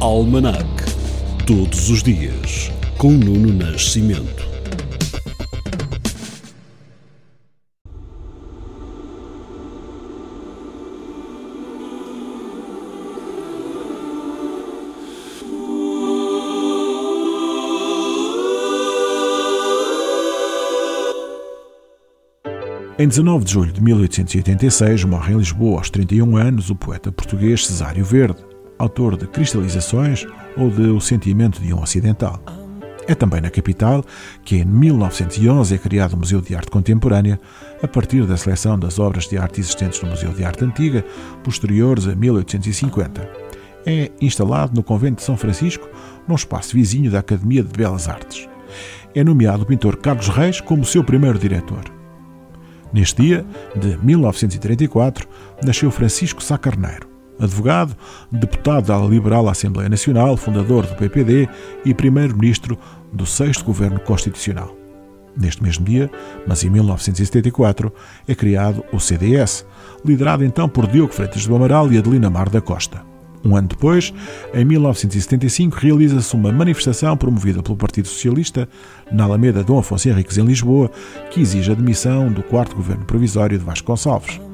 Almanac. Todos os dias, com Nuno Nascimento. Em 19 de julho de 1886 morre em Lisboa, aos 31 anos, o poeta português Cesário Verde, autor de Cristalizações ou de O Sentimento de um Ocidental. É também na capital que, em 1911, é criado o Museu de Arte Contemporânea, a partir da seleção das obras de arte existentes no Museu de Arte Antiga, posteriores a 1850. É instalado no Convento de São Francisco, num espaço vizinho da Academia de Belas Artes. É nomeado o pintor Carlos Reis como seu primeiro diretor. Neste dia de 1934, nasceu Francisco Sá Carneiro, advogado, deputado da Liberal Assembleia Nacional, fundador do PPD e primeiro-ministro do sexto governo constitucional. Neste mesmo dia, mas em 1974, é criado o CDS, liderado então por Diogo Freitas do Amaral e Adelina Mar da Costa. Um ano depois, em 1975, realiza-se uma manifestação promovida pelo Partido Socialista na Alameda Dom Afonso Henriques, em Lisboa, que exige a demissão do quarto governo provisório de Vasco Gonçalves.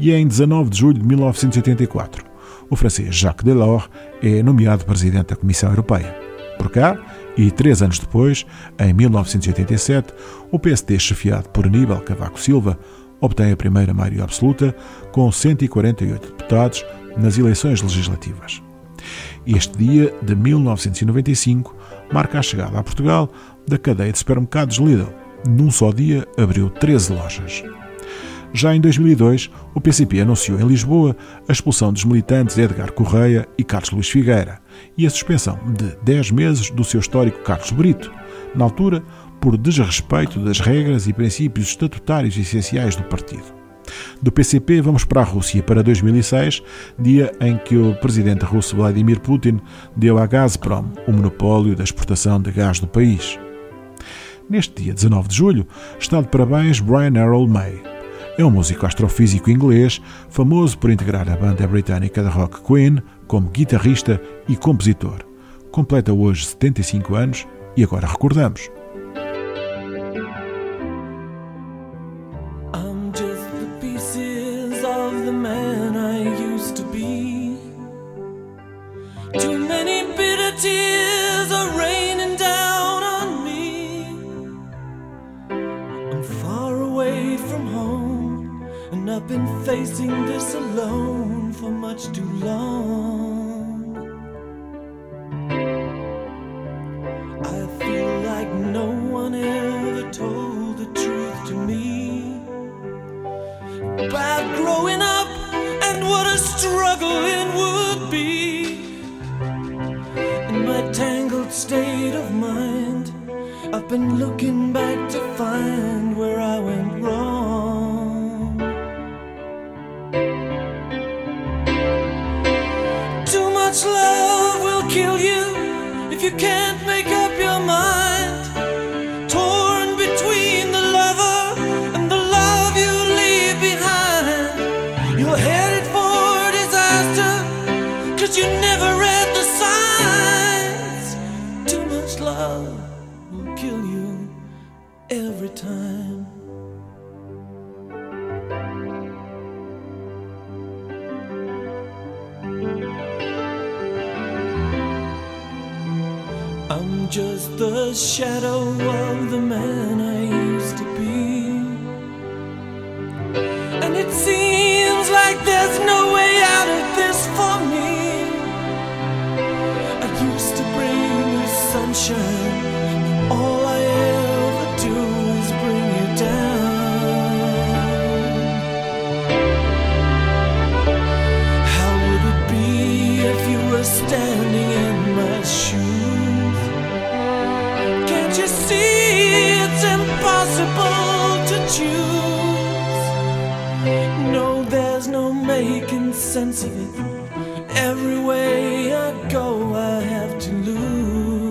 E em 19 de julho de 1984, o francês Jacques Delors é nomeado presidente da Comissão Europeia. Por cá, e três anos depois, em 1987, o PSD, chefiado por Aníbal Cavaco Silva, obtém a primeira maioria absoluta, com 148 deputados nas eleições legislativas. Este dia de 1995 marca a chegada a Portugal da cadeia de supermercados Lidl. Num só dia abriu 13 lojas. Já em 2002, o PCP anunciou em Lisboa a expulsão dos militantes Edgar Correia e Carlos Luís Figueira e a suspensão de 10 meses do seu histórico Carlos Brito, na altura por desrespeito das regras e princípios estatutários essenciais do partido. Do PCP vamos para a Rússia para 2006, dia em que o presidente russo Vladimir Putin deu à Gazprom o monopólio da exportação de gás do país. Neste dia 19 de julho está de parabéns Brian Errol May. É um músico astrofísico inglês, famoso por integrar a banda britânica de rock Queen como guitarrista e compositor. Completa hoje 75 anos e agora recordamos. I've been facing this alone for much too long. I feel like no one ever told the truth to me about growing up and what a struggle it would be. In my tangled state of mind, I've been looking back to find love will kill you every time. I'm just the shadow of the man I used to be. And it seems No, there's no making sense of it. Every way I go, I have to lose.